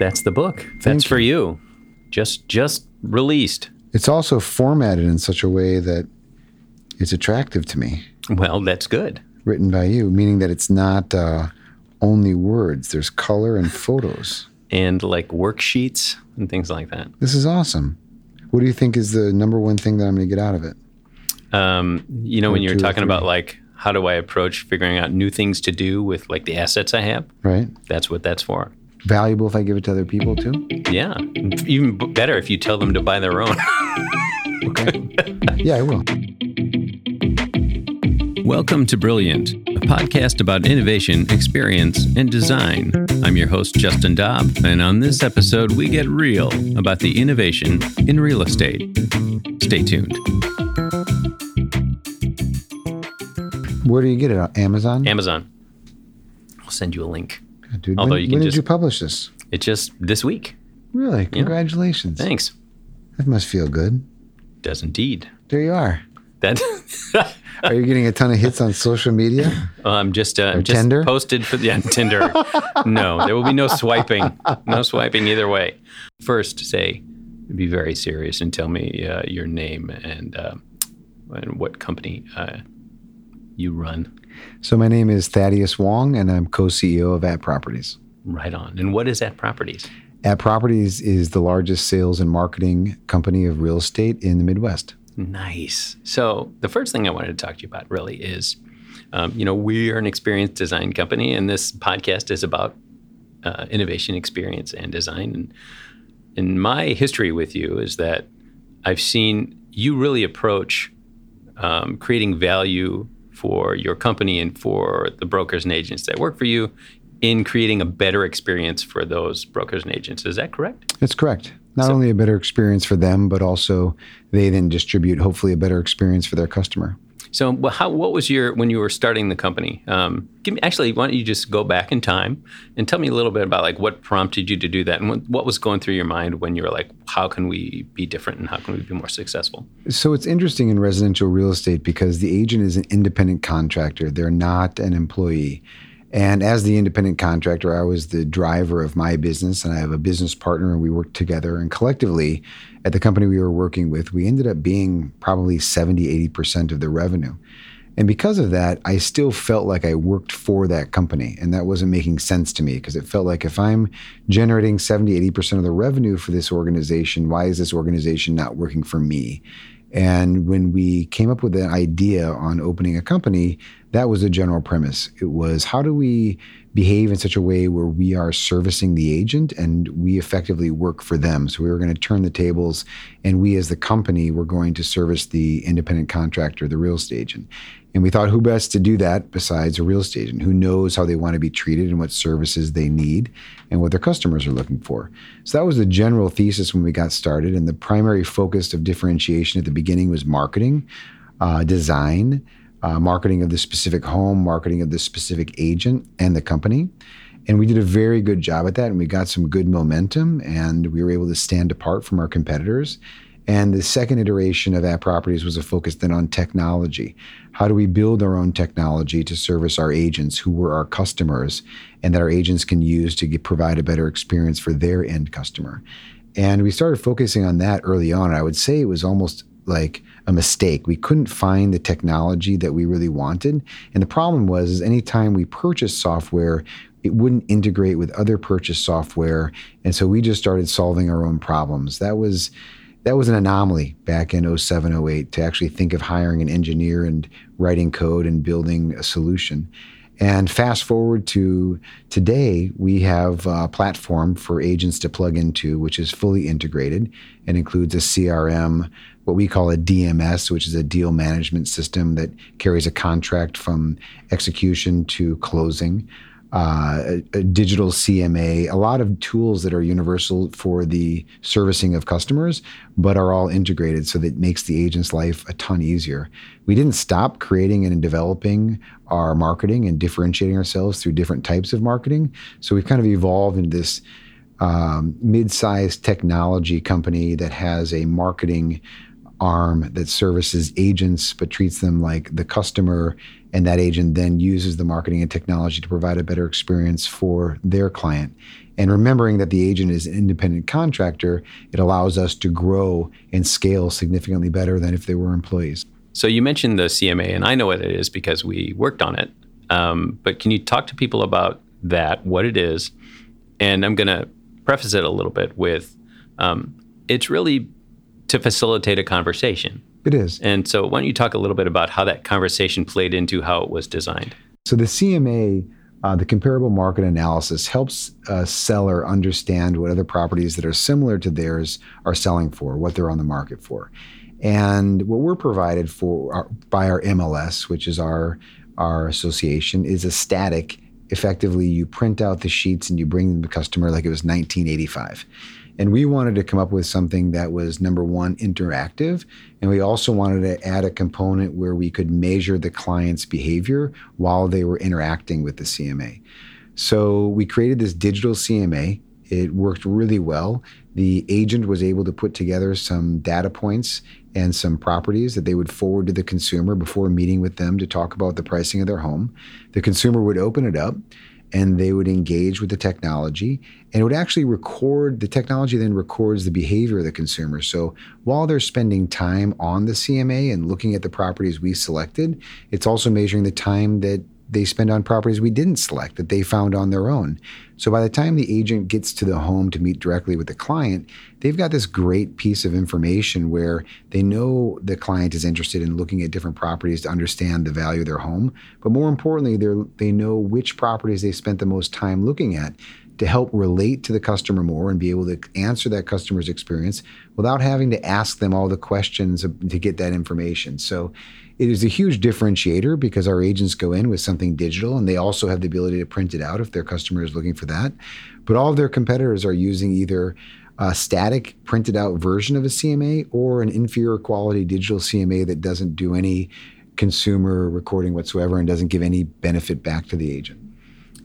That's the book. That's for you. Just just released. It's also formatted in such a way that it's attractive to me. Well, that's good. Written by you, meaning that it's not uh, only words. There's color and photos. And like worksheets and things like that. This is awesome. What do you think is the number one thing that I'm going to get out of it? Um, you know, when you're talking about like how do I approach figuring out new things to do with like the assets I have, Right? that's what that's for. Valuable if I give it to other people too. Yeah. Even b- better if you tell them to buy their own. Okay. yeah, I will. Welcome to Brilliant, a podcast about innovation, experience, and design. I'm your host, Justin Dobb, and on this episode, we get real about the innovation in real estate. Stay tuned. Where do you get it? On Amazon? Amazon. I'll send you a link. Yeah, Dude, although when, you can when did you publish this? It's just this week. Really? Congratulations. Thanks. That must feel good. Does indeed. There you are. That Are you getting a ton of hits on social media? I'm just uh, just Tinder? posted for the yeah, Tinder. no, there will be no swiping. No swiping either way. First, say, be very serious and tell me uh, your name and uh, and what company uh, you run. So my name is Thaddeus Wong, and I'm co-CEO of At Properties. Right on. And what is that properties? At Properties is the largest sales and marketing company of real estate in the Midwest. Nice. So the first thing I wanted to talk to you about really is, um, you know, we are an experience design company, and this podcast is about uh, innovation, experience, and design. And in my history with you is that I've seen you really approach um, creating value for your company and for the brokers and agents that work for you in creating a better experience for those brokers and agents. Is that correct? That's correct. Not So- only a better experience for them, but also they then distribute hopefully a better experience for their customer. So, how, what was your when you were starting the company? Um, give me actually, why don't you just go back in time and tell me a little bit about like what prompted you to do that, and what, what was going through your mind when you were like, how can we be different and how can we be more successful? So it's interesting in residential real estate because the agent is an independent contractor. They're not an employee. And as the independent contractor, I was the driver of my business, and I have a business partner, and we work together. And collectively, at the company we were working with, we ended up being probably 70, 80% of the revenue. And because of that, I still felt like I worked for that company. And that wasn't making sense to me because it felt like if I'm generating 70, 80% of the revenue for this organization, why is this organization not working for me? And when we came up with the idea on opening a company, that was the general premise. It was how do we behave in such a way where we are servicing the agent and we effectively work for them? So we were going to turn the tables, and we as the company were going to service the independent contractor, the real estate agent. And we thought, who best to do that besides a real estate agent who knows how they want to be treated and what services they need and what their customers are looking for? So that was the general thesis when we got started. And the primary focus of differentiation at the beginning was marketing, uh, design, uh, marketing of the specific home, marketing of the specific agent and the company. And we did a very good job at that. And we got some good momentum and we were able to stand apart from our competitors. And the second iteration of At Properties was a focus then on technology. How do we build our own technology to service our agents who were our customers and that our agents can use to get, provide a better experience for their end customer? And we started focusing on that early on. I would say it was almost like a mistake. We couldn't find the technology that we really wanted. And the problem was is anytime we purchased software, it wouldn't integrate with other purchased software. And so we just started solving our own problems. That was that was an anomaly back in 07, 08 to actually think of hiring an engineer and writing code and building a solution. And fast forward to today, we have a platform for agents to plug into, which is fully integrated and includes a CRM, what we call a DMS, which is a deal management system that carries a contract from execution to closing. Uh, a, a digital CMA, a lot of tools that are universal for the servicing of customers, but are all integrated so that makes the agent's life a ton easier. We didn't stop creating and developing our marketing and differentiating ourselves through different types of marketing. So we've kind of evolved into this um, mid-sized technology company that has a marketing arm that services agents but treats them like the customer. And that agent then uses the marketing and technology to provide a better experience for their client. And remembering that the agent is an independent contractor it allows us to grow and scale significantly better than if they were employees. So you mentioned the cma and i know what it is because we worked on it. Um, but can you talk to people about that what it is? And i'm going to preface it a little bit with um, it's really to facilitate a conversation. It is. And so, why don't you talk a little bit about how that conversation played into how it was designed? So, the CMA, uh, the comparable market analysis, helps a seller understand what other properties that are similar to theirs are selling for, what they're on the market for. And what we're provided for our, by our MLS, which is our our association, is a static. Effectively, you print out the sheets and you bring them to the customer like it was 1985. And we wanted to come up with something that was number one, interactive. And we also wanted to add a component where we could measure the client's behavior while they were interacting with the CMA. So we created this digital CMA. It worked really well. The agent was able to put together some data points and some properties that they would forward to the consumer before meeting with them to talk about the pricing of their home. The consumer would open it up and they would engage with the technology and it would actually record the technology then records the behavior of the consumer. So while they're spending time on the cma and looking at the properties we selected it's also measuring the time that they spend on properties we didn't select that they found on their own. So by the time the agent gets to the home to meet directly with the client, they've got this great piece of information where they know the client is interested in looking at different properties to understand the value of their home. But more importantly, they they know which properties they spent the most time looking at to help relate to the customer more and be able to answer that customer's experience without having to ask them all the questions to get that information. So it is a huge differentiator because our agents go in with something digital and they also have the ability to print it out if their customer is looking for that. But all of their competitors are using either a static printed out version of a CMA or an inferior quality digital CMA that doesn't do any consumer recording whatsoever and doesn't give any benefit back to the agent.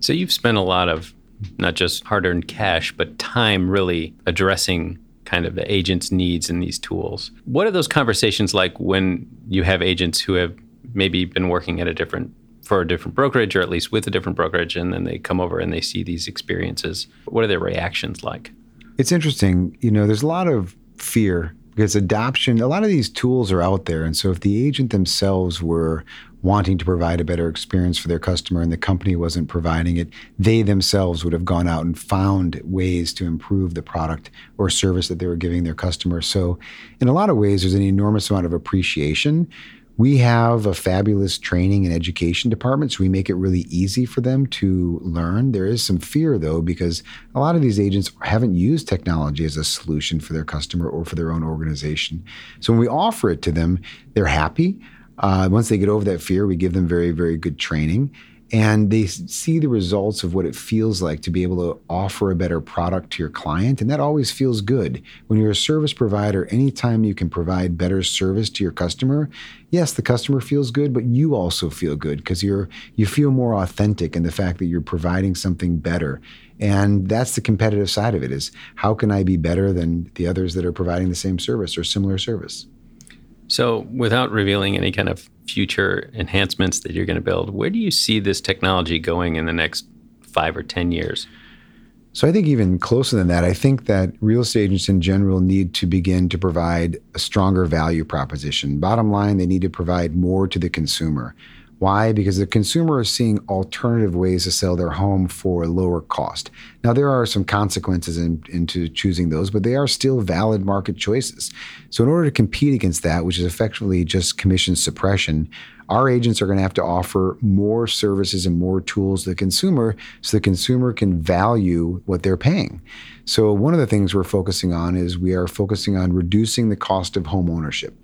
So you've spent a lot of not just hard earned cash, but time really addressing kind of the agent's needs in these tools. What are those conversations like when you have agents who have maybe been working at a different for a different brokerage or at least with a different brokerage and then they come over and they see these experiences? What are their reactions like? It's interesting. You know, there's a lot of fear because adoption, a lot of these tools are out there. And so if the agent themselves were wanting to provide a better experience for their customer and the company wasn't providing it, they themselves would have gone out and found ways to improve the product or service that they were giving their customer. So, in a lot of ways, there's an enormous amount of appreciation. We have a fabulous training and education department, so we make it really easy for them to learn. There is some fear, though, because a lot of these agents haven't used technology as a solution for their customer or for their own organization. So when we offer it to them, they're happy. Uh, once they get over that fear, we give them very, very good training. And they see the results of what it feels like to be able to offer a better product to your client. And that always feels good. When you're a service provider, anytime you can provide better service to your customer, yes, the customer feels good, but you also feel good because you're you feel more authentic in the fact that you're providing something better. And that's the competitive side of it is how can I be better than the others that are providing the same service or similar service? So, without revealing any kind of future enhancements that you're going to build, where do you see this technology going in the next five or 10 years? So, I think even closer than that, I think that real estate agents in general need to begin to provide a stronger value proposition. Bottom line, they need to provide more to the consumer. Why? Because the consumer is seeing alternative ways to sell their home for a lower cost. Now, there are some consequences in, into choosing those, but they are still valid market choices. So, in order to compete against that, which is effectively just commission suppression, our agents are going to have to offer more services and more tools to the consumer so the consumer can value what they're paying. So, one of the things we're focusing on is we are focusing on reducing the cost of home ownership.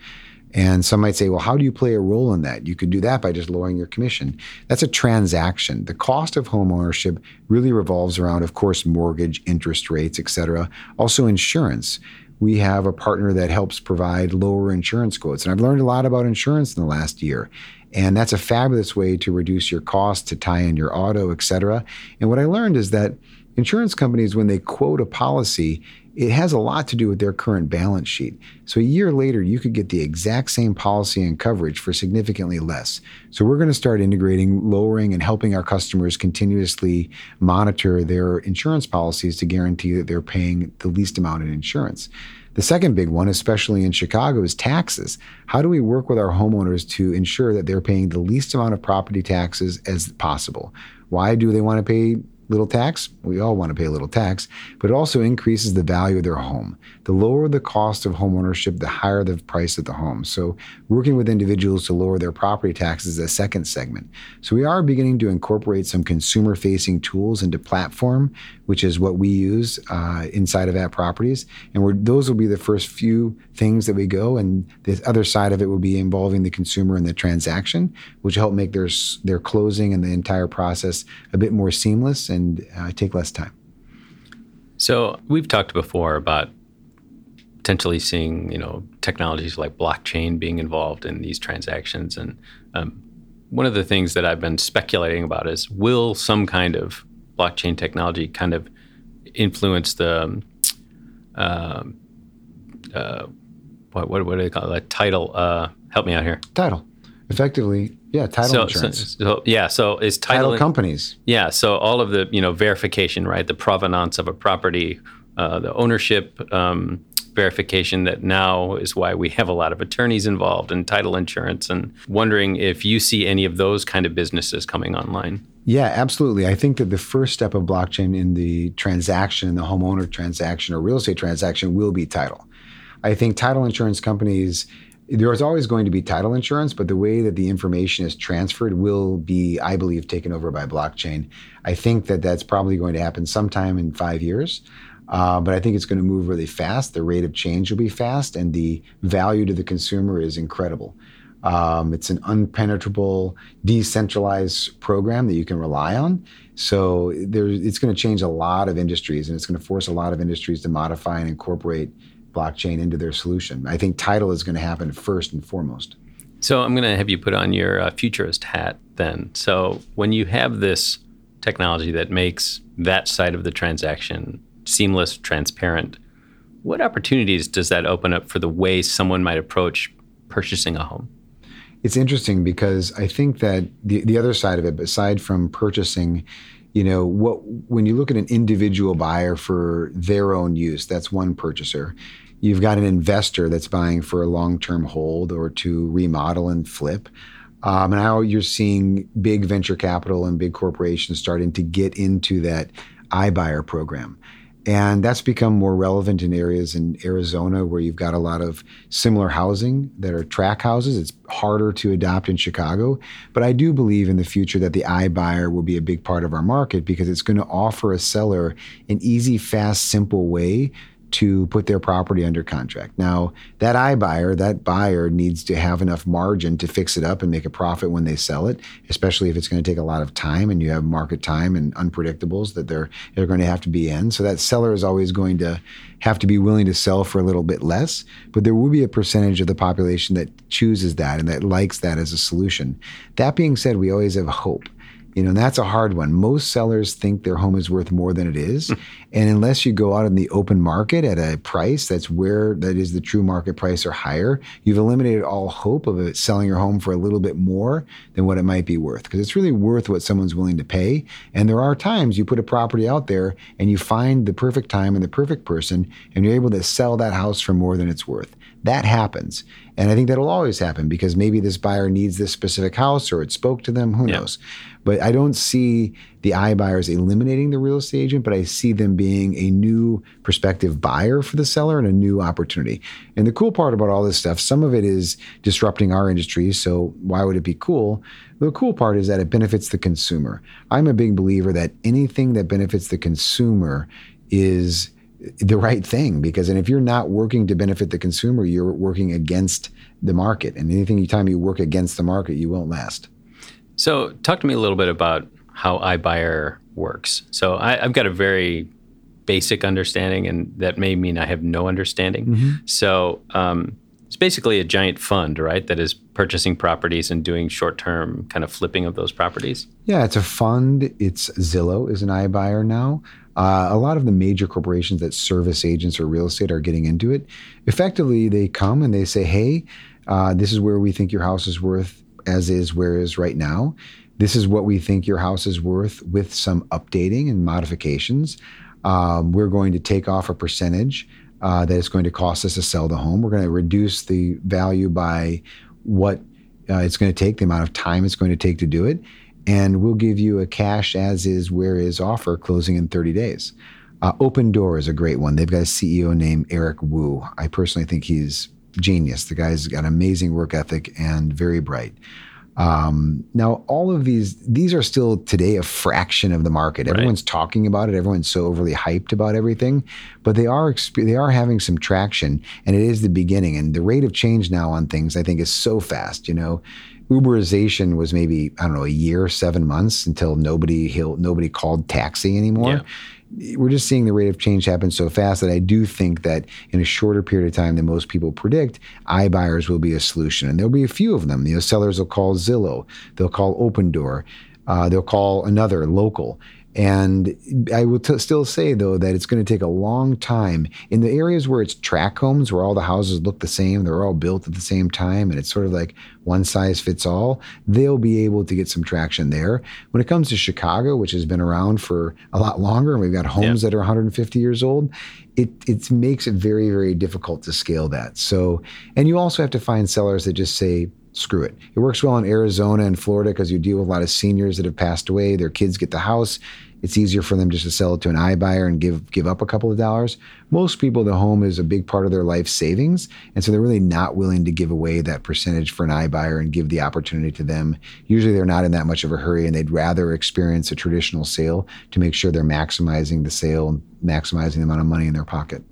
And some might say, well, how do you play a role in that? You could do that by just lowering your commission. That's a transaction. The cost of home ownership really revolves around, of course, mortgage, interest rates, et cetera. Also, insurance. We have a partner that helps provide lower insurance quotes. And I've learned a lot about insurance in the last year. And that's a fabulous way to reduce your costs, to tie in your auto, et cetera. And what I learned is that Insurance companies, when they quote a policy, it has a lot to do with their current balance sheet. So a year later, you could get the exact same policy and coverage for significantly less. So we're going to start integrating, lowering, and helping our customers continuously monitor their insurance policies to guarantee that they're paying the least amount in insurance. The second big one, especially in Chicago, is taxes. How do we work with our homeowners to ensure that they're paying the least amount of property taxes as possible? Why do they want to pay little tax. We all want to pay a little tax, but it also increases the value of their home. The lower the cost of home ownership, the higher the price of the home. So, working with individuals to lower their property taxes is a second segment. So, we are beginning to incorporate some consumer facing tools into platform, which is what we use uh, inside of At Properties. And those will be the first few things that we go. And the other side of it will be involving the consumer in the transaction, which help make their, their closing and the entire process a bit more seamless and and uh, take less time. So we've talked before about potentially seeing you know technologies like blockchain being involved in these transactions, and um, one of the things that I've been speculating about is will some kind of blockchain technology kind of influence the um, uh, uh, what, what, what do they call it? Title. Uh, help me out here. Title. Effectively, yeah, title so, insurance. So, so, yeah, so is title, title companies. Yeah, so all of the you know verification, right? The provenance of a property, uh, the ownership um, verification. That now is why we have a lot of attorneys involved in title insurance. And wondering if you see any of those kind of businesses coming online. Yeah, absolutely. I think that the first step of blockchain in the transaction, in the homeowner transaction or real estate transaction, will be title. I think title insurance companies there is always going to be title insurance, but the way that the information is transferred will be, I believe, taken over by blockchain. I think that that's probably going to happen sometime in five years. Uh, but I think it's going to move really fast. The rate of change will be fast, and the value to the consumer is incredible. Um, it's an unpenetrable, decentralized program that you can rely on. So it's going to change a lot of industries, and it's going to force a lot of industries to modify and incorporate blockchain into their solution. I think title is going to happen first and foremost. So I'm going to have you put on your uh, futurist hat then. So when you have this technology that makes that side of the transaction seamless, transparent, what opportunities does that open up for the way someone might approach purchasing a home? It's interesting because I think that the, the other side of it, aside from purchasing, you know what when you look at an individual buyer for their own use that's one purchaser. You've got an investor that's buying for a long-term hold or to remodel and flip. Um, and now you're seeing big venture capital and big corporations starting to get into that iBuyer program and that's become more relevant in areas in Arizona where you've got a lot of similar housing that are tract houses. It's harder to adopt in Chicago. But I do believe in the future that the iBuyer will be a big part of our market because it's going to offer a seller an easy, fast, simple way to put their property under contract. Now, that iBuyer, that buyer needs to have enough margin to fix it up and make a profit when they sell it, especially if it's going to take a lot of time and you have market time and unpredictables that they're they're going to have to be in. So that seller is always going to have to be willing to sell for a little bit less, but there will be a percentage of the population that chooses that and that likes that as a solution. That being said, we always have hope. You know, and that's a hard one. Most sellers think their home is worth more than it is. Hmm. and unless you go out in the open market at a price that's where that is the true market price or higher, you've eliminated all hope of it selling your home for a little bit more than what it might be worth. Because it's really worth what someone's willing to pay. And there are times you put a property out there and you find the perfect time and the perfect person, and you're able to sell that house for more than it's worth. That happens. And I think that'll always happen because maybe this buyer needs this specific house or it spoke to them. Who yeah. knows? But I don't see the iBuyers eliminating the real estate agent, but I see them being a new prospective buyer for the seller and a new opportunity. And the cool part about all this stuff, some of it is disrupting our industry. So why would it be cool? The cool part is that it benefits the consumer. I'm a big believer that anything that benefits the consumer is the right thing because and if you're not working to benefit the consumer you're working against the market and anything you time you work against the market you won't last so talk to me a little bit about how ibuyer works. So I, have got a very basic understanding and that may mean i have no understanding. Mm-hmm. so um, it's basically a giant fund right that is purchasing properties and doing short-term kind of flipping of those properties? Yeah it's a fund. It's zillow is an ibuyer now. Uh, a lot of the major corporations that service agents or real estate are getting into it. Effectively, they come and they say, "Hey, uh, this is where we think your house is worth as is where is right now. This is what we think your house is worth with some updating and modifications. Um, we're going to take off a percentage uh, that it's going to cost us to sell the home. We're going to reduce the value by what uh, it's going to take, the amount of time it's going to take to do it, and we'll give you a cash as is where is offer closing in 30 days. Uh, Opendoor is a great one. They've got a CEO named Eric Wu. I personally think he's genius. The guy's got amazing work ethic and very bright. Um, now, all of these these are still today a fraction of the market. Right. Everyone's talking about it. Everyone's so overly hyped about everything, but they are they are having some traction, and it is the beginning. And the rate of change now on things, I think, is so fast. You know, Uberization was maybe I don't know a year, seven months until nobody nobody called taxi anymore. Yeah we're just seeing the rate of change happen so fast that I do think that in a shorter period of time than most people predict, iBuyers will be a solution. And there'll be a few of them. You know, sellers will call Zillow, they'll call Opendoor, uh, they'll call another local. And I will t- still say, though, that it's going to take a long time in the areas where it's tract homes, where all the houses look the same, they're all built at the same time, and it's sort of like one size fits all. They'll be able to get some traction there. When it comes to Chicago, which has been around for a lot longer, and we've got homes yeah. that are 150 years old, it, it makes it very, very difficult to scale that. So, and you also have to find sellers that just say, screw it. It works well in Arizona and Florida because you deal with a lot of seniors that have passed away. Their kids get the house. It's easier for them just to sell it to an iBuyer and give give up a couple of dollars. Most people, the home is a big part of their life savings, and so they're really not willing to give away that percentage for an iBuyer and give the opportunity to them. Usually, they're not in that much of a hurry, and they'd rather experience a traditional sale to make sure they're maximizing the sale and maximizing the amount of money in their pocket.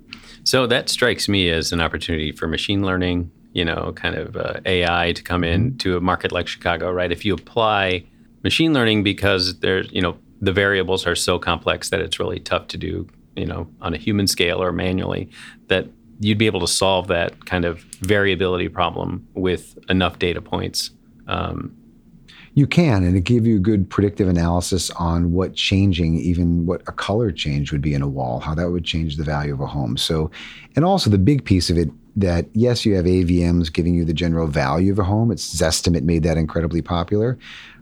So that strikes me as an opportunity for machine learning you know, kind of uh, AI to come in mm-hmm. to a market like Chicago, right? If you apply machine learning because there's, you know, the variables are so complex that it's really tough to do, you know, on a human scale or manually, that you'd be able to solve that kind of variability problem with enough data points. Um, you can, and it give you good predictive analysis on what changing, even what a color change would be in a wall, how that would change the value of a home. So, and also the big piece of it that yes, you have AVMs giving you the general value of a home. It's Zestimate made that incredibly popular.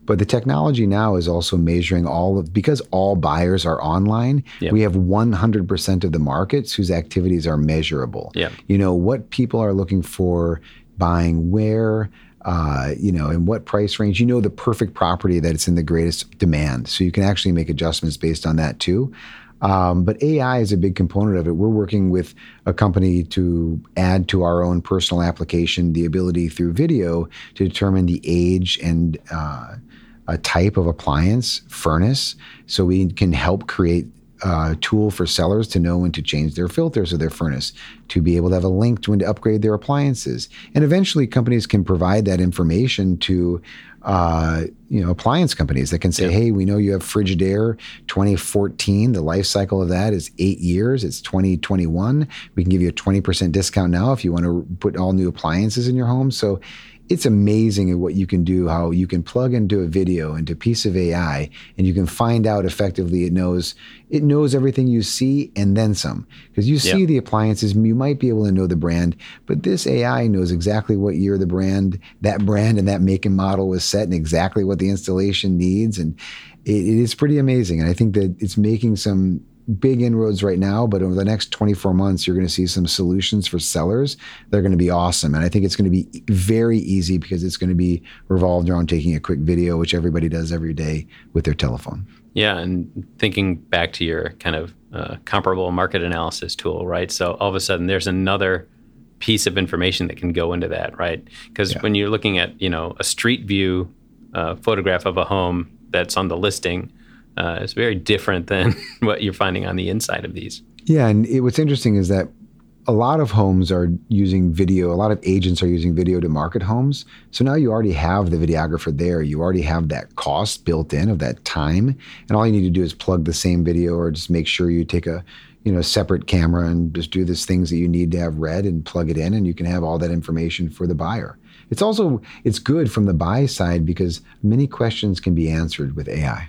But the technology now is also measuring all of because all buyers are online. Yep. We have 100% of the markets whose activities are measurable. Yep. You know what people are looking for, buying where, uh, you know, in what price range. You know the perfect property that it's in the greatest demand, so you can actually make adjustments based on that too. Um, but AI is a big component of it. We're working with a company to add to our own personal application the ability through video to determine the age and uh, a type of appliance, furnace, so we can help create a tool for sellers to know when to change their filters of their furnace, to be able to have a link to when to upgrade their appliances. And eventually, companies can provide that information to uh, you know, appliance companies that can say, yeah. "Hey, we know you have Frigidaire 2014. The life cycle of that is eight years. It's 2021. We can give you a 20% discount now if you want to put all new appliances in your home." So it's amazing what you can do, how you can plug into a video, into a piece of AI, and you can find out effectively it knows it knows everything you see and then some. Because you see yep. the appliances, you might be able to know the brand, but this AI knows exactly what year the brand, that brand and that make and model was set and exactly what the installation needs. And it, it is pretty amazing. And I think that it's making some big inroads right now, but over the next 24 months, you're going to see some solutions for sellers. They're going to be awesome. And I think it's going to be very easy because it's going to be revolved around taking a quick video, which everybody does every day with their telephone. Yeah. And thinking back to your kind of uh, comparable market analysis tool, right? So all of a sudden, there's another piece of information that can go into that, right? Because yeah. when you're looking at, you know, a street view uh, photograph of a home that's on the listing, uh, is very different than what you're finding on the inside of these. Yeah, and it, what's interesting is that a lot of homes are using video. A lot of agents are using video to market homes. So now you already have the videographer there. You already have that cost built in of that time, and all you need to do is plug the same video, or just make sure you take a you know separate camera and just do the things that you need to have read and plug it in, and you can have all that information for the buyer. It's also it's good from the buy side because many questions can be answered with AI.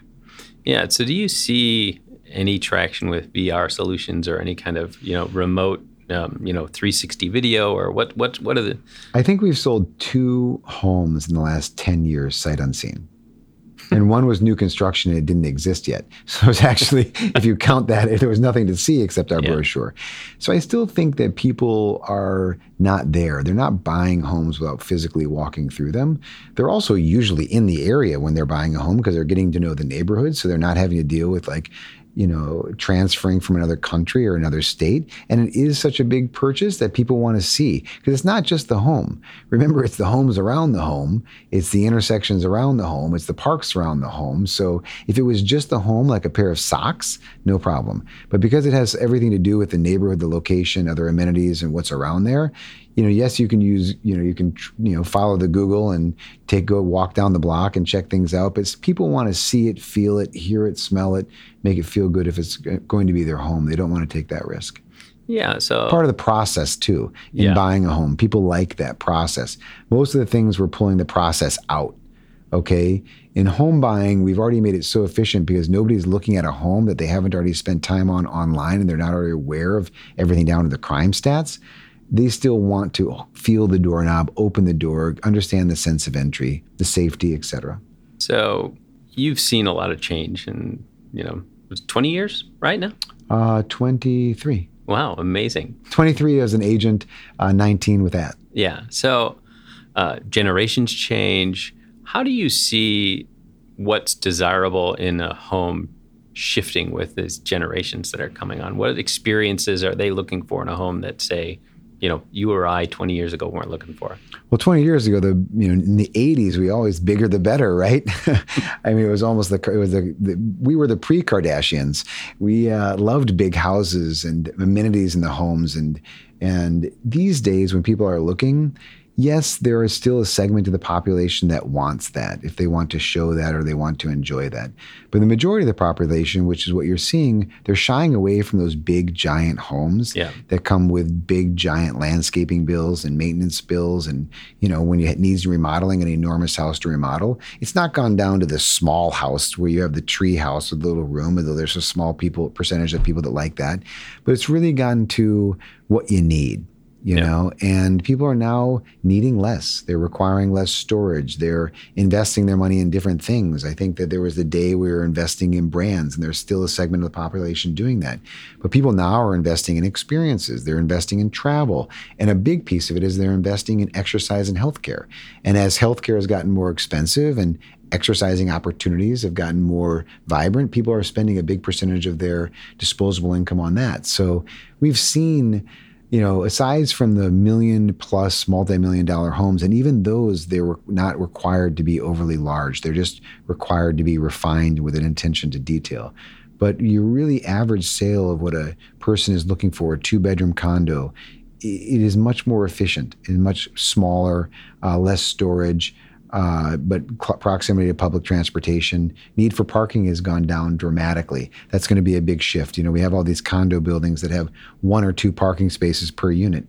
Yeah. So do you see any traction with VR solutions or any kind of you know remote um, you know 360 video or what what what are the I think we've sold two homes in the last 10 years sight unseen. And one was new construction and it didn't exist yet. So it's actually, if you count that, there was nothing to see except our Yeah. brochure. So I still think that people are not there. They're not buying homes without physically walking through them. They're also usually in the area when they're buying a home because they're getting to know the neighborhood. So they're not having to deal with like, you know, transferring from another country or another state. And it is such a big purchase that people want to see because it's not just the home. Remember, it's the homes around the home, it's the intersections around the home, it's the parks around the home. So if it was just the home, like a pair of socks, no problem. But because it has everything to do with the neighborhood, the location, other amenities, and what's around there, you know, yes, you can use, you know, you can, you know, follow the Google and take go walk down the block and check things out. But people want to see it, feel it, hear it, smell it, make it feel good if it's going to be their home. They don't want to take that risk. yeah so Part of the process too in Yeah. buying a home. People like that process. Most of the things we're pulling the process out. Okay. In home buying, we've already made it so efficient because nobody's looking at a home that they haven't already spent time on online and they're not already aware of everything down to the crime stats. They still want to feel the doorknob, open the door, understand the sense of entry, the safety, et cetera. so you've seen a lot of change in you know it was 20 years right now Uh, 23. wow amazing 23 as an agent, uh, 19 with that. Yeah. So uh, generations change. How do you see what's desirable in a home shifting with these generations that are coming on? What experiences are they looking for in a home that, say, you know, you or I 20 years ago weren't looking for? Well, 20 years ago, the you know in the 80s, we always bigger the better, right? I mean, it was almost the it was the, the we were the pre-Kardashians. We uh, loved big houses and amenities in the homes, and and these days, when people are looking, yes, there is still a segment of the population that wants that, if they want to show that or they want to enjoy that. But the majority of the population, which is what you're seeing, they're shying away from those big giant homes Yeah. that come with big giant landscaping bills and maintenance bills and you know when you needs remodeling an enormous house to remodel it's not gone down to the small house where you have the tree house with a little room although there's a small people percentage of people that like that but it's really gotten to what you need you Yeah. know and people are now needing less. They're requiring less storage. They're investing their money in different things. I think that there was the day we were investing in brands and there's still a segment of the population doing that. But people now are investing in experiences. They're investing in travel. And a big piece of it is they're investing in exercise and healthcare. And as healthcare has gotten more expensive and exercising opportunities have gotten more vibrant people are spending a big percentage of their disposable income on that. So we've seen you know, aside from the million plus multi-million dollar homes, and even those, they were not required to be overly large. They're just required to be refined with an intention to detail. But your really average sale of what a person is looking for, a two-bedroom condo, it is much more efficient and much smaller, uh, less storage, uh, but cl- proximity to public transportation. Need for parking has gone down dramatically. That's going to be a big shift. You know, we have all these condo buildings that have one or two parking spaces per unit.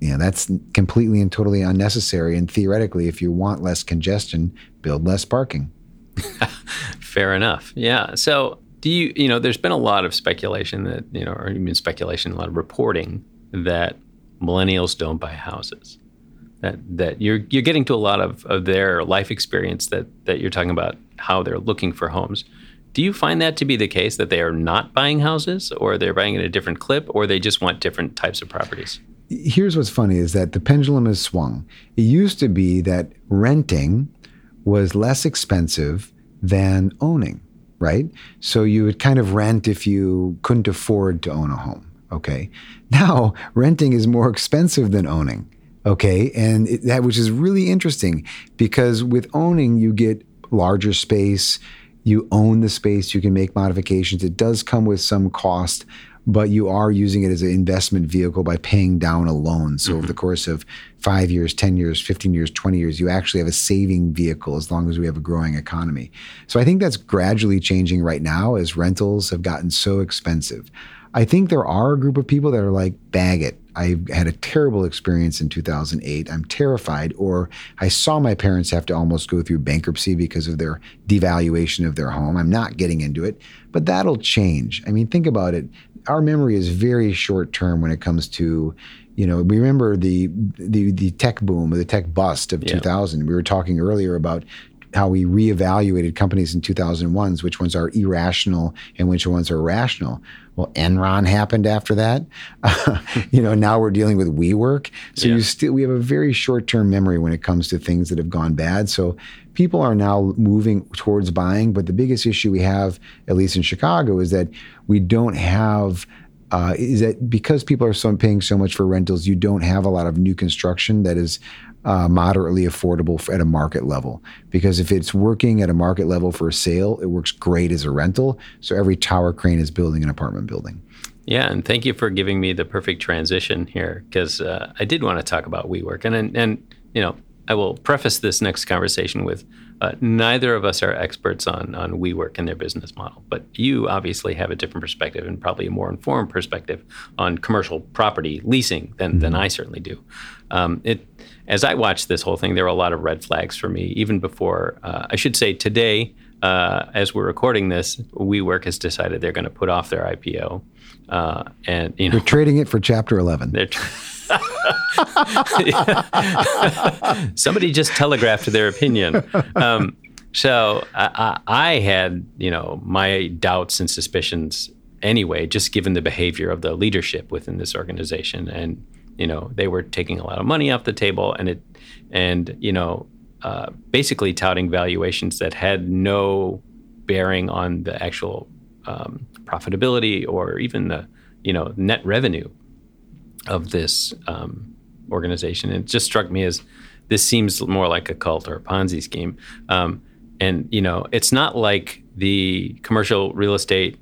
You know, that's completely and totally unnecessary. And theoretically, if you want less congestion, build less parking. Fair enough. Yeah. So do you, you know, there's been a lot of speculation that, you know, or even speculation, a lot of reporting that millennials don't buy houses. That that you're you're getting to a lot of, of their life experience that that you're talking about how they're looking for homes. Do you find that to be the case that they are not buying houses or they're buying at a different clip or they just want different types of properties? here's what's funny is that the pendulum has swung. It used to be that renting was less expensive than owning, right? So you would kind of rent if you couldn't afford to own a home. Okay. Now renting is more expensive than owning. Okay. And it, that, which is really interesting because with owning, you get larger space, you own the space, you can make modifications. It does come with some cost, but you are using it as an investment vehicle by paying down a loan. So over mm-hmm. the course of five years, 10 years, 15 years, 20 years, you actually have a saving vehicle as long as we have a growing economy. So I think that's gradually changing right now as rentals have gotten so expensive. I think there are a group of people that are like, bag it. I had a terrible experience in 2008. I'm terrified. Or I saw my parents have to almost go through bankruptcy because of their devaluation of their home. I'm not getting into it, but that'll change. I mean, think about it. Our memory is very short term when it comes to you know, we remember the the the tech boom or the tech bust of yeah. 2000. We were talking earlier about how we reevaluated companies in 2001s, which ones are irrational and which ones are rational. Well, Enron happened after that. Uh, you know, now we're dealing with WeWork. So yeah. you still we have a very short-term memory when it comes to things that have gone bad. So people are now moving towards buying, but the biggest issue we have, at least in Chicago, is that we don't have uh, is that because people are so paying so much for rentals, you don't have a lot of new construction that is uh, moderately affordable for, at a market level. Because if it's working at a market level for a sale, it works great as a rental. So every tower crane is building an apartment building. Yeah, and thank you for giving me the perfect transition here because uh, I did want to talk about WeWork, and, and and you know I will preface this next conversation with uh, neither of us are experts on on WeWork and their business model, but you obviously have a different perspective and probably a more informed perspective on commercial property leasing than mm-hmm. than I certainly do. Um, it as I watched this whole thing, there were a lot of red flags for me, even before, uh, I should say today, uh, as we're recording this, WeWork has decided they're going to put off their IPO. Uh, and, you know, they're trading it for Chapter 11. They're tra- Somebody just telegraphed their opinion. Um, so I, I, had, you know, my doubts and suspicions anyway, just given the behavior of the leadership within this organization. And you know, they were taking a lot of money off the table, and it, and you know, uh, basically touting valuations that had no bearing on the actual um, profitability or even the you know net revenue of this um, organization. It just struck me as this seems more like a cult or a Ponzi scheme. Um, and you know, it's not like the commercial real estate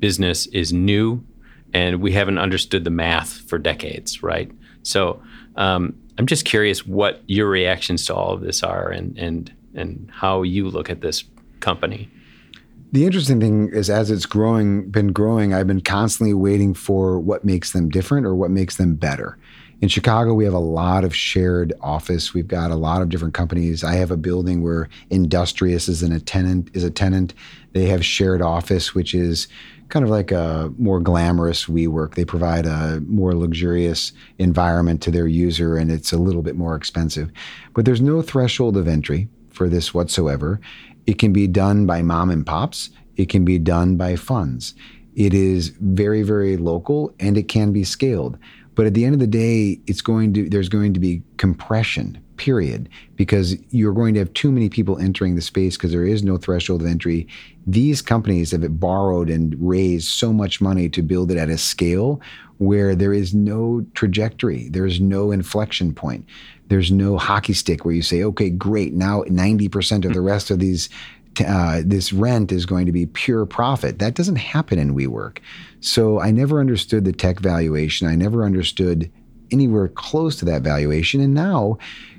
business is new and we haven't understood the math for decades, right? So um, I'm just curious what your reactions to all of this are, and and and how you look at this company. The interesting thing is, as it's growing, been growing, I've been constantly waiting for what makes them different or what makes them better. In Chicago, we have a lot of shared office. We've got a lot of different companies. I have a building where Industrious is a tenant. Is a tenant. They have shared office, which is kind of like a more glamorous WeWork. They provide a more luxurious environment to their user, and it's a little bit more expensive. But there's no threshold of entry for this whatsoever. It can be done by mom and pops. It can be done by funds. It is very, very local, and it can be scaled. But at the end of the day, it's going to there's going to be compression period, because you're going to have too many people entering the space because there is no threshold of entry. These companies have borrowed and raised so much money to build it at a scale where there is no trajectory, there's no inflection point. There's no hockey stick where you say, okay, great, now 90% of the rest of these uh, this rent is going to be pure profit. That doesn't happen in WeWork. So I never understood the tech valuation. I never understood anywhere close to that valuation. And now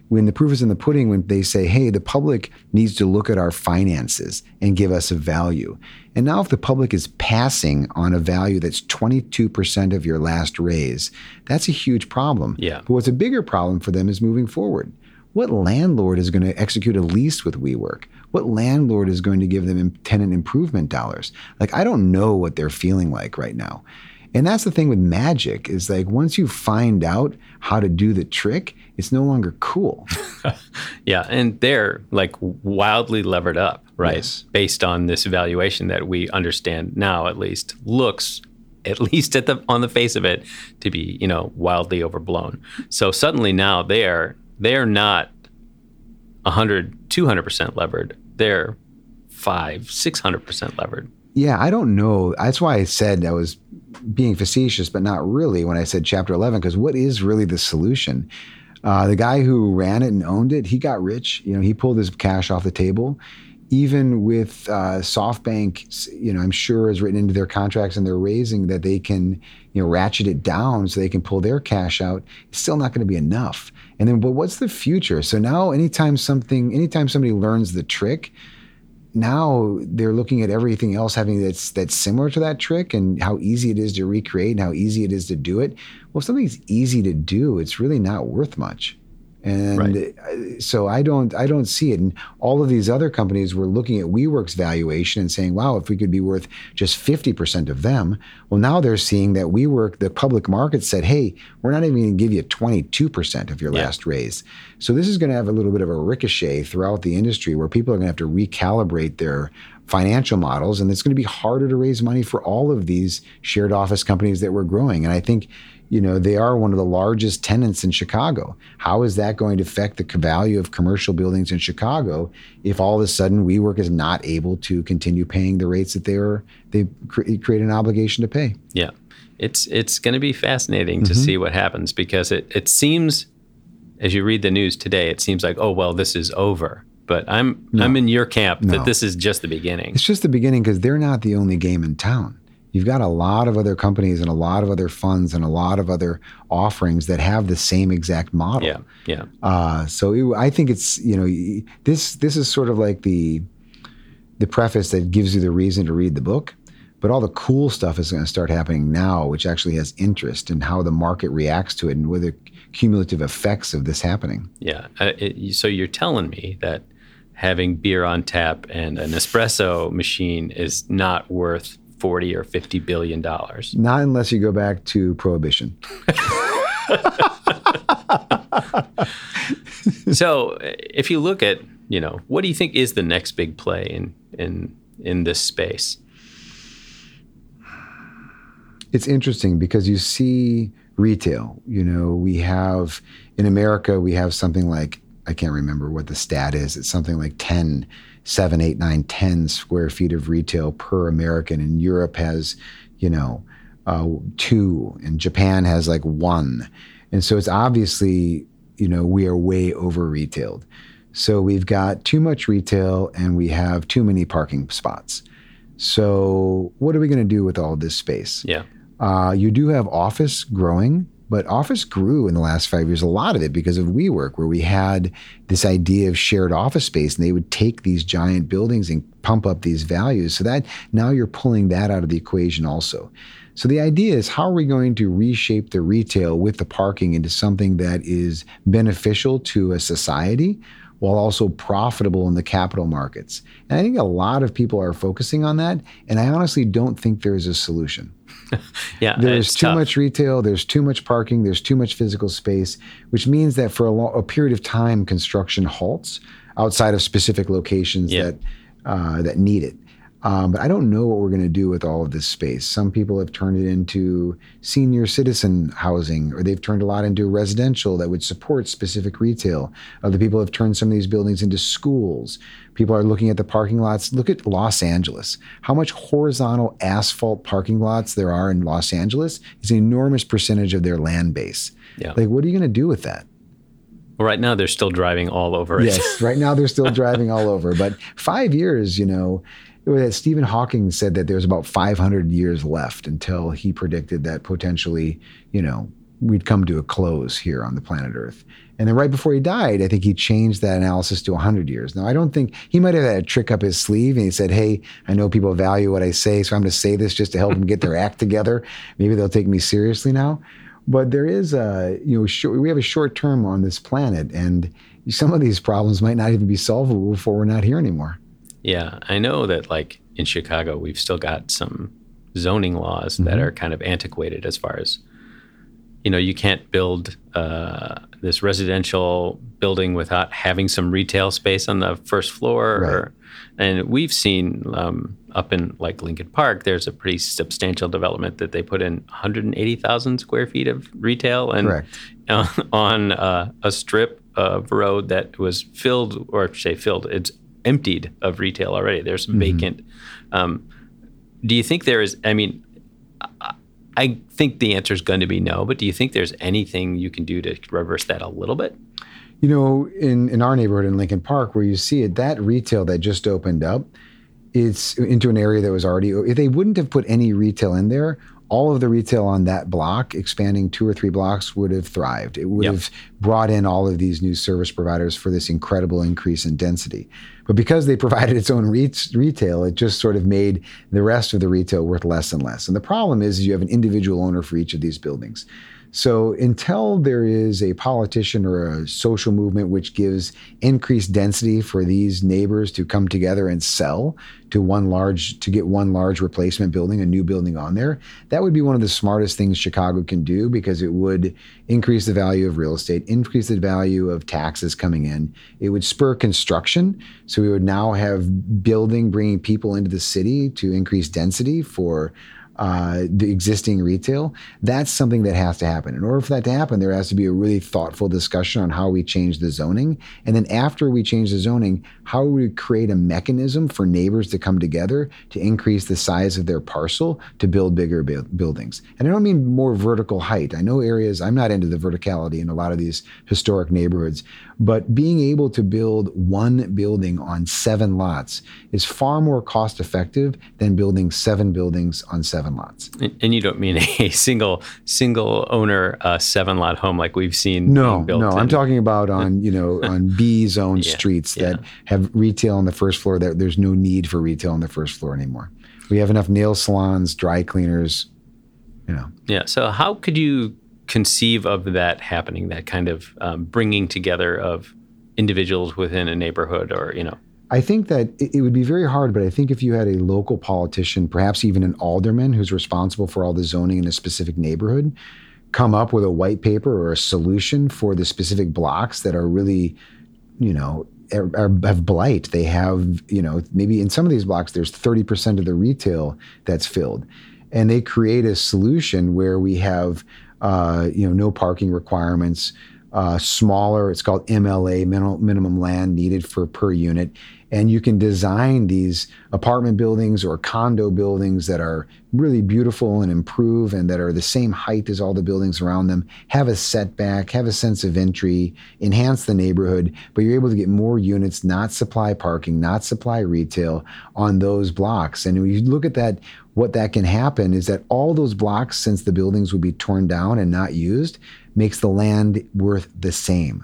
when the proof is in the pudding, when they say, hey, the public needs to look at our finances and give us a value. And now, if the public is passing on a value that's 22% of your last raise, that's a huge problem. Yeah. But what's a bigger problem for them is moving forward. What landlord is going to execute a lease with WeWork? What landlord is going to give them tenant improvement dollars? Like, I don't know what they're feeling like right now. And that's the thing with magic is like once you find out how to do the trick, it's no longer cool. yeah, and they're like wildly levered up, right? Yes. Based on this evaluation that we understand now at least looks at least at the on the face of it to be, you know, wildly overblown. So suddenly now they are they are not 100 200% levered. They're 5 600% levered. Yeah, I don't know. That's why I said I was being facetious, but not really when I said chapter 11, because what is really the solution? Uh, the guy who ran it and owned it, he got rich. You know, he pulled his cash off the table. Even with uh, SoftBank, you know, I'm sure is written into their contracts and they're raising that they can, you know, ratchet it down so they can pull their cash out. It's still not going to be enough. And then, but what's the future? So now, anytime something, anytime somebody learns the trick, now they're looking at everything else having that's that's similar to that trick and how easy it is to recreate and how easy it is to do it. Well, if something's easy to do, it's really not worth much. And right. so I don't I don't see it. And all of these other companies were looking at WeWork's valuation and saying, wow, if we could be worth just 50% of them. Well, now they're seeing that WeWork, the public market said, hey, we're not even going to give you 22% of your yeah. last raise. So this is going to have a little bit of a ricochet throughout the industry where people are going to have to recalibrate their financial models and it's going to be harder to raise money for all of these shared office companies that were growing. And I think you know, they are one of the largest tenants in Chicago. How is that going to affect the value of commercial buildings in Chicago if all of a sudden WeWork is not able to continue paying the rates that they are they create an obligation to pay? Yeah, it's it's going to be fascinating mm-hmm. to see what happens because it it seems, as you read the news today, it seems like oh well this is over. But I'm no. I'm in your camp no. that this is just the beginning. It's just the beginning because they're not the only game in town you've got a lot of other companies and a lot of other funds and a lot of other offerings that have the same exact model. Yeah, yeah. Uh, so it, I think it's you know this this is sort of like the the preface that gives you the reason to read the book. But all the cool stuff is going to start happening now, which actually has interest in how the market reacts to it and what the cumulative effects of this happening. Yeah. Uh, it, so you're telling me that having beer on tap and an espresso machine is not worth 40 or 50 billion dollars. Not unless you go back to prohibition. so, if you look at, you know, what do you think is the next big play in in in this space? It's interesting because you see retail, you know, we have in America we have something like I can't remember what the stat is. It's something like 10 seven, eight, nine, 10 square feet of retail per American. And Europe has, you know, uh, two, and Japan has like one. And so it's obviously, you know, we are way over retailed. So we've got too much retail and we have too many parking spots. So what are we going to do with all this space? Yeah. Uh, you do have office growing, but Office grew in the last five years, a lot of it because of WeWork, where we had this idea of shared office space, and they would take these giant buildings and pump up these values. So that now you're pulling that out of the equation also. So the idea is how are we going to reshape the retail with the parking into something that is beneficial to a society while also profitable in the capital markets? And I think a lot of people are focusing on that. And I honestly don't think there's a solution. yeah, there's too tough. much retail, there's too much parking, there's too much physical space, which means that for a, lo- a period of time, construction halts outside of specific locations yeah. that uh, that need it. Um, but I don't know what we're going to do with all of this space. Some people have turned it into senior citizen housing, or they've turned a lot into residential that would support specific retail. Other people have turned some of these buildings into schools. People are looking at the parking lots. Look at Los Angeles. How much horizontal asphalt parking lots there are in Los Angeles is an enormous percentage of their land base. Yeah. Like, what are you going to do with that? Well, right now they're still driving all over it. Yes, right now they're still driving all over. But five years, you know, Stephen Hawking said that there's about 500 years left until he predicted that potentially, you know, we'd come to a close here on the planet Earth. And then right before he died, I think he changed that analysis to 100 years. Now, I don't think he might have had a trick up his sleeve and he said, Hey, I know people value what I say, so I'm going to say this just to help them get their act together. Maybe they'll take me seriously now. But there is a, you know, short, we have a short term on this planet, and some of these problems might not even be solvable before we're not here anymore. Yeah, I know that like in Chicago, we've still got some zoning laws mm-hmm. that are kind of antiquated as far as you know, you can't build uh, this residential building without having some retail space on the first floor. Right. Or, and we've seen um, up in like Lincoln Park, there's a pretty substantial development that they put in 180,000 square feet of retail and uh, on uh, a strip of road that was filled, or say filled, it's emptied of retail already. There's mm-hmm. vacant. Um, do you think there is? I mean, I, I think the answer is going to be no. But do you think there's anything you can do to reverse that a little bit? You know, in in our neighborhood in Lincoln Park, where you see it, that retail that just opened up, it's into an area that was already. If they wouldn't have put any retail in there, all of the retail on that block, expanding two or three blocks, would have thrived. It would yep. have brought in all of these new service providers for this incredible increase in density. But because they provided its own re- retail, it just sort of made the rest of the retail worth less and less. And the problem is you have an individual owner for each of these buildings. So until there is a politician or a social movement which gives increased density for these neighbors to come together and sell to one large to get one large replacement building, a new building on there, that would be one of the smartest things Chicago can do because it would increase the value of real estate, increase the value of taxes coming in. It would spur construction, so we would now have building bringing people into the city to increase density for uh, the existing retail, that's something that has to happen. In order for that to happen, there has to be a really thoughtful discussion on how we change the zoning. And then after we change the zoning, how we create a mechanism for neighbors to come together to increase the size of their parcel to build bigger bu- buildings. And I don't mean more vertical height. I know areas, I'm not into the verticality in a lot of these historic neighborhoods, but being able to build one building on seven lots is far more cost effective than building seven buildings on seven lots. And you don't mean a single single owner uh, seven lot home like we've seen. No, no, I'm talking about on you know on B zone yeah, streets yeah. that have retail on the first floor. That there's no need for retail on the first floor anymore. We have enough nail salons, dry cleaners, you know. Yeah. So how could you conceive of that happening? That kind of um, bringing together of individuals within a neighborhood, or you know. I think that it would be very hard, but I think if you had a local politician, perhaps even an alderman who's responsible for all the zoning in a specific neighborhood, come up with a white paper or a solution for the specific blocks that are really, you know, are, are, have blight. They have, you know, maybe in some of these blocks, there's 30% of the retail that's filled. And they create a solution where we have, uh, you know, no parking requirements, uh, smaller. It's called MLA, minimum, minimum land needed for per unit. And you can design these apartment buildings or condo buildings that are really beautiful and improve and that are the same height as all the buildings around them, have a setback, have a sense of entry, enhance the neighborhood, but you're able to get more units, not supply parking, not supply retail on those blocks. And when you look at that, what that can happen is that all those blocks, since the buildings would be torn down and not used, makes the land worth the same.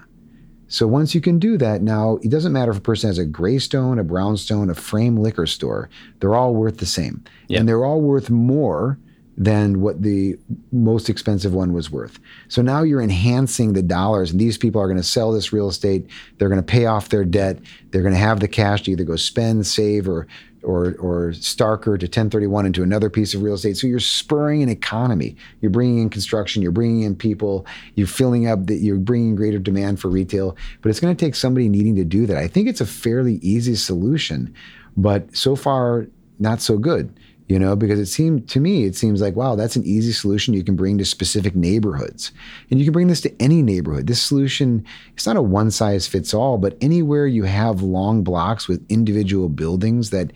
So once you can do that, now it doesn't matter if a person has a graystone, a brownstone, a frame liquor store, they're all worth the same. Yep. And they're all worth more than what the most expensive one was worth. So now you're enhancing the dollars, and these people are going to sell this real estate. They're going to pay off their debt. They're going to have the cash to either go spend, save, or or or Starker to 1031 into another piece of real estate. So you're spurring an economy. You're bringing in construction. You're bringing in people. You're filling up that. You're bringing greater demand for retail. But it's going to take somebody needing to do that. I think it's a fairly easy solution, but so far not so good you know because it seemed to me it seems like wow that's an easy solution you can bring to specific neighborhoods. And you can bring this to any neighborhood. This solution it's not a one size fits all but anywhere you have long blocks with individual buildings that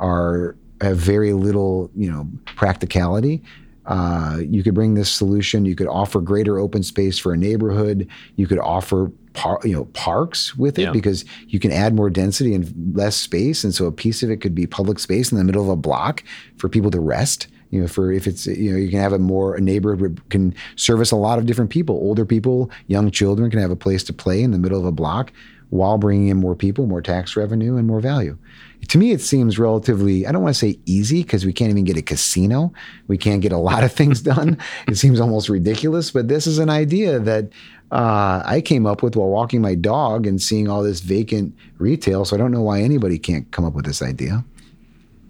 are have very little you know practicality uh, you could bring this solution. You could offer greater open space for a neighborhood. You could offer par- you know parks with it yeah. because you can add more density and less space, and so a piece of it could be public space in the middle of a block for people to rest. You know, for if it's you know you can have a more a neighborhood can service a lot of different people. Older people, young children can have a place to play in the middle of a block while bringing in more people, more tax revenue, and more value to me, it seems relatively, I don't want to say easy because we can't even get a casino. We can't get a lot of things done. it seems almost ridiculous, but this is an idea that uh, I came up with while walking my dog and seeing all this vacant retail. So I don't know why anybody can't come up with this idea.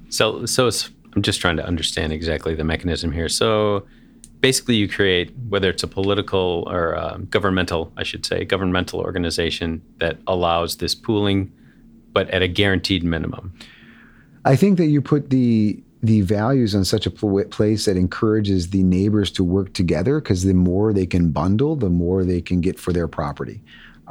So, so I'm just trying to understand exactly the mechanism here. So basically, you create, whether it's a political or a governmental, I should say, governmental organization that allows this pooling but at a guaranteed minimum. I think that you put the the values on such a place that encourages the neighbors to work together because the more they can bundle, the more they can get for their property.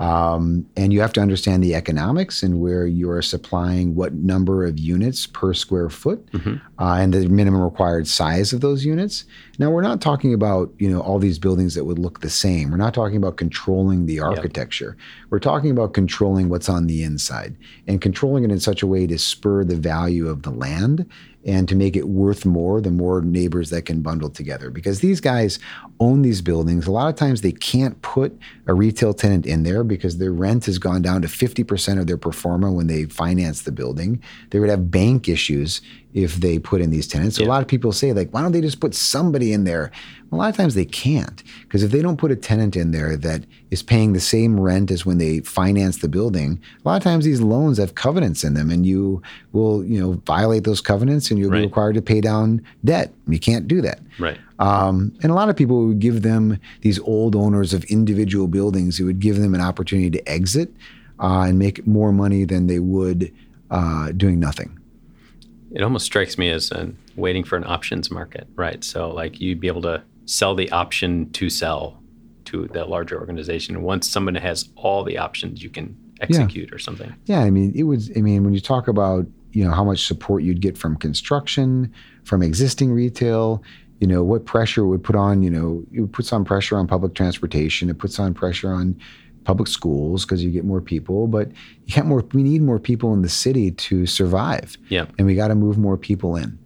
Um, and you have to understand the economics and where you're supplying what number of units per square foot mm-hmm. uh, and the minimum required size of those units. Now, we're not talking about you know all these buildings that would look the same. We're not talking about controlling the architecture. Yep. We're talking about controlling what's on the inside and controlling it in such a way to spur the value of the land and to make it worth more, the more neighbors that can bundle together. Because these guys own these buildings. A lot of times they can't put a retail tenant in there because their rent has gone down to 50% of their pro forma when they finance the building. They would have bank issues if they put in these tenants. So yeah. a lot of people say, like, why don't they just put somebody in there? Well, a lot of times they can't because if they don't put a tenant in there that is paying the same rent as when they finance the building, a lot of times these loans have covenants in them, and you will, you know, violate those covenants, and you'll right. be required to pay down debt. You can't do that. Right. Um, and a lot of people would give them these old owners of individual buildings. It would give them an opportunity to exit uh, and make more money than they would uh, doing nothing it almost strikes me as uh, waiting for an options market, right? So like you'd be able to sell the option to sell to the larger organization. Once someone has all the options, you can execute yeah. or something. Yeah, I mean, it was. I mean, when you talk about you know how much support you'd get from construction, from existing retail, you know what pressure would put on. You know, it puts on pressure on public transportation. It puts on pressure on public schools because you get more people, but you get more. We need more people in the city to survive. Yeah, and we got to move more people in.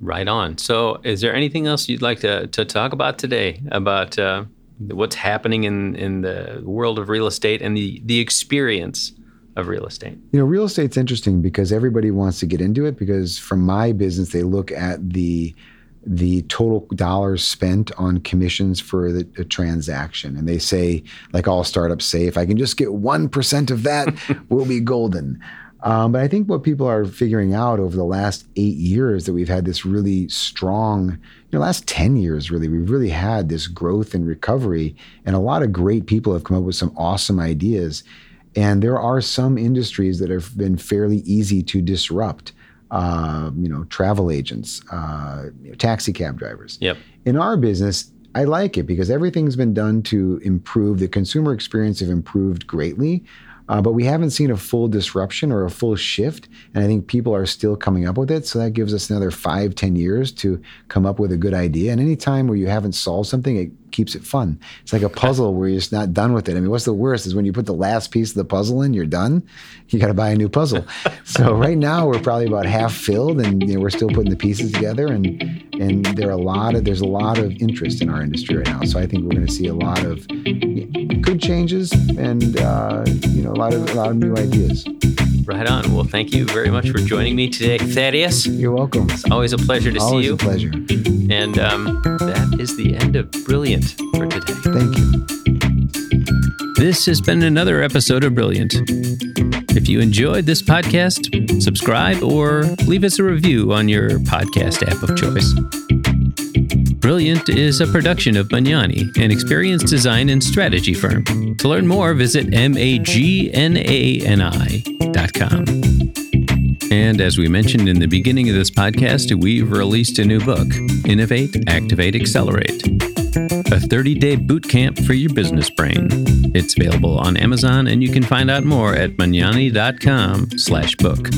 Right on. So, is there anything else you'd like to to talk about today about uh, what's happening in in the world of real estate and the the experience? Of real estate. You know, real estate's interesting because everybody wants to get into it. Because from my business, they look at the the total dollars spent on commissions for the, transaction. And they say, like all startups say, if I can just get 1% of that, we'll be golden. Um, but I think what people are figuring out over the last eight years that we've had this really strong, you know, last 10 years, really, we've really had this growth and recovery. And a lot of great people have come up with some awesome ideas. And there are some industries that have been fairly easy to disrupt uh, you know, travel agents, uh, you know, taxi cab drivers. Yep. In our business, I like it because everything's been done to improve the consumer experience. Have improved greatly, uh, but we haven't seen a full disruption or a full shift. And I think people are still coming up with it. So that gives us another five, ten years to come up with a good idea. And any time where you haven't solved something, it keeps it fun. It's like a puzzle where you're just not done with it. I mean, what's the worst is when you put the last piece of the puzzle in, you're done. You got to buy a new puzzle. so right now we're probably about half filled, and you know, we're still putting the pieces together. And and there are a lot of there's a lot of interest in our industry right now. So I think we're going to see a lot of good changes and uh, you know a lot of a lot of new ideas. Right on. Well, thank you very much for joining me today, Thaddeus. You're welcome. It's always a pleasure to always see you. Always a pleasure. And um, that is the end of Brilliant for today. Thank you. This has been another episode of Brilliant. If you enjoyed this podcast, subscribe or leave us a review on your podcast app of choice. Brilliant is a production of Magnani, an experience design and strategy firm. To learn more, visit And as we mentioned in the beginning of this podcast, we've released a new book, Innovate, Activate, Accelerate. A 30-day boot camp for your business brain. It's available on Amazon and you can find out more at magnani.com slash book.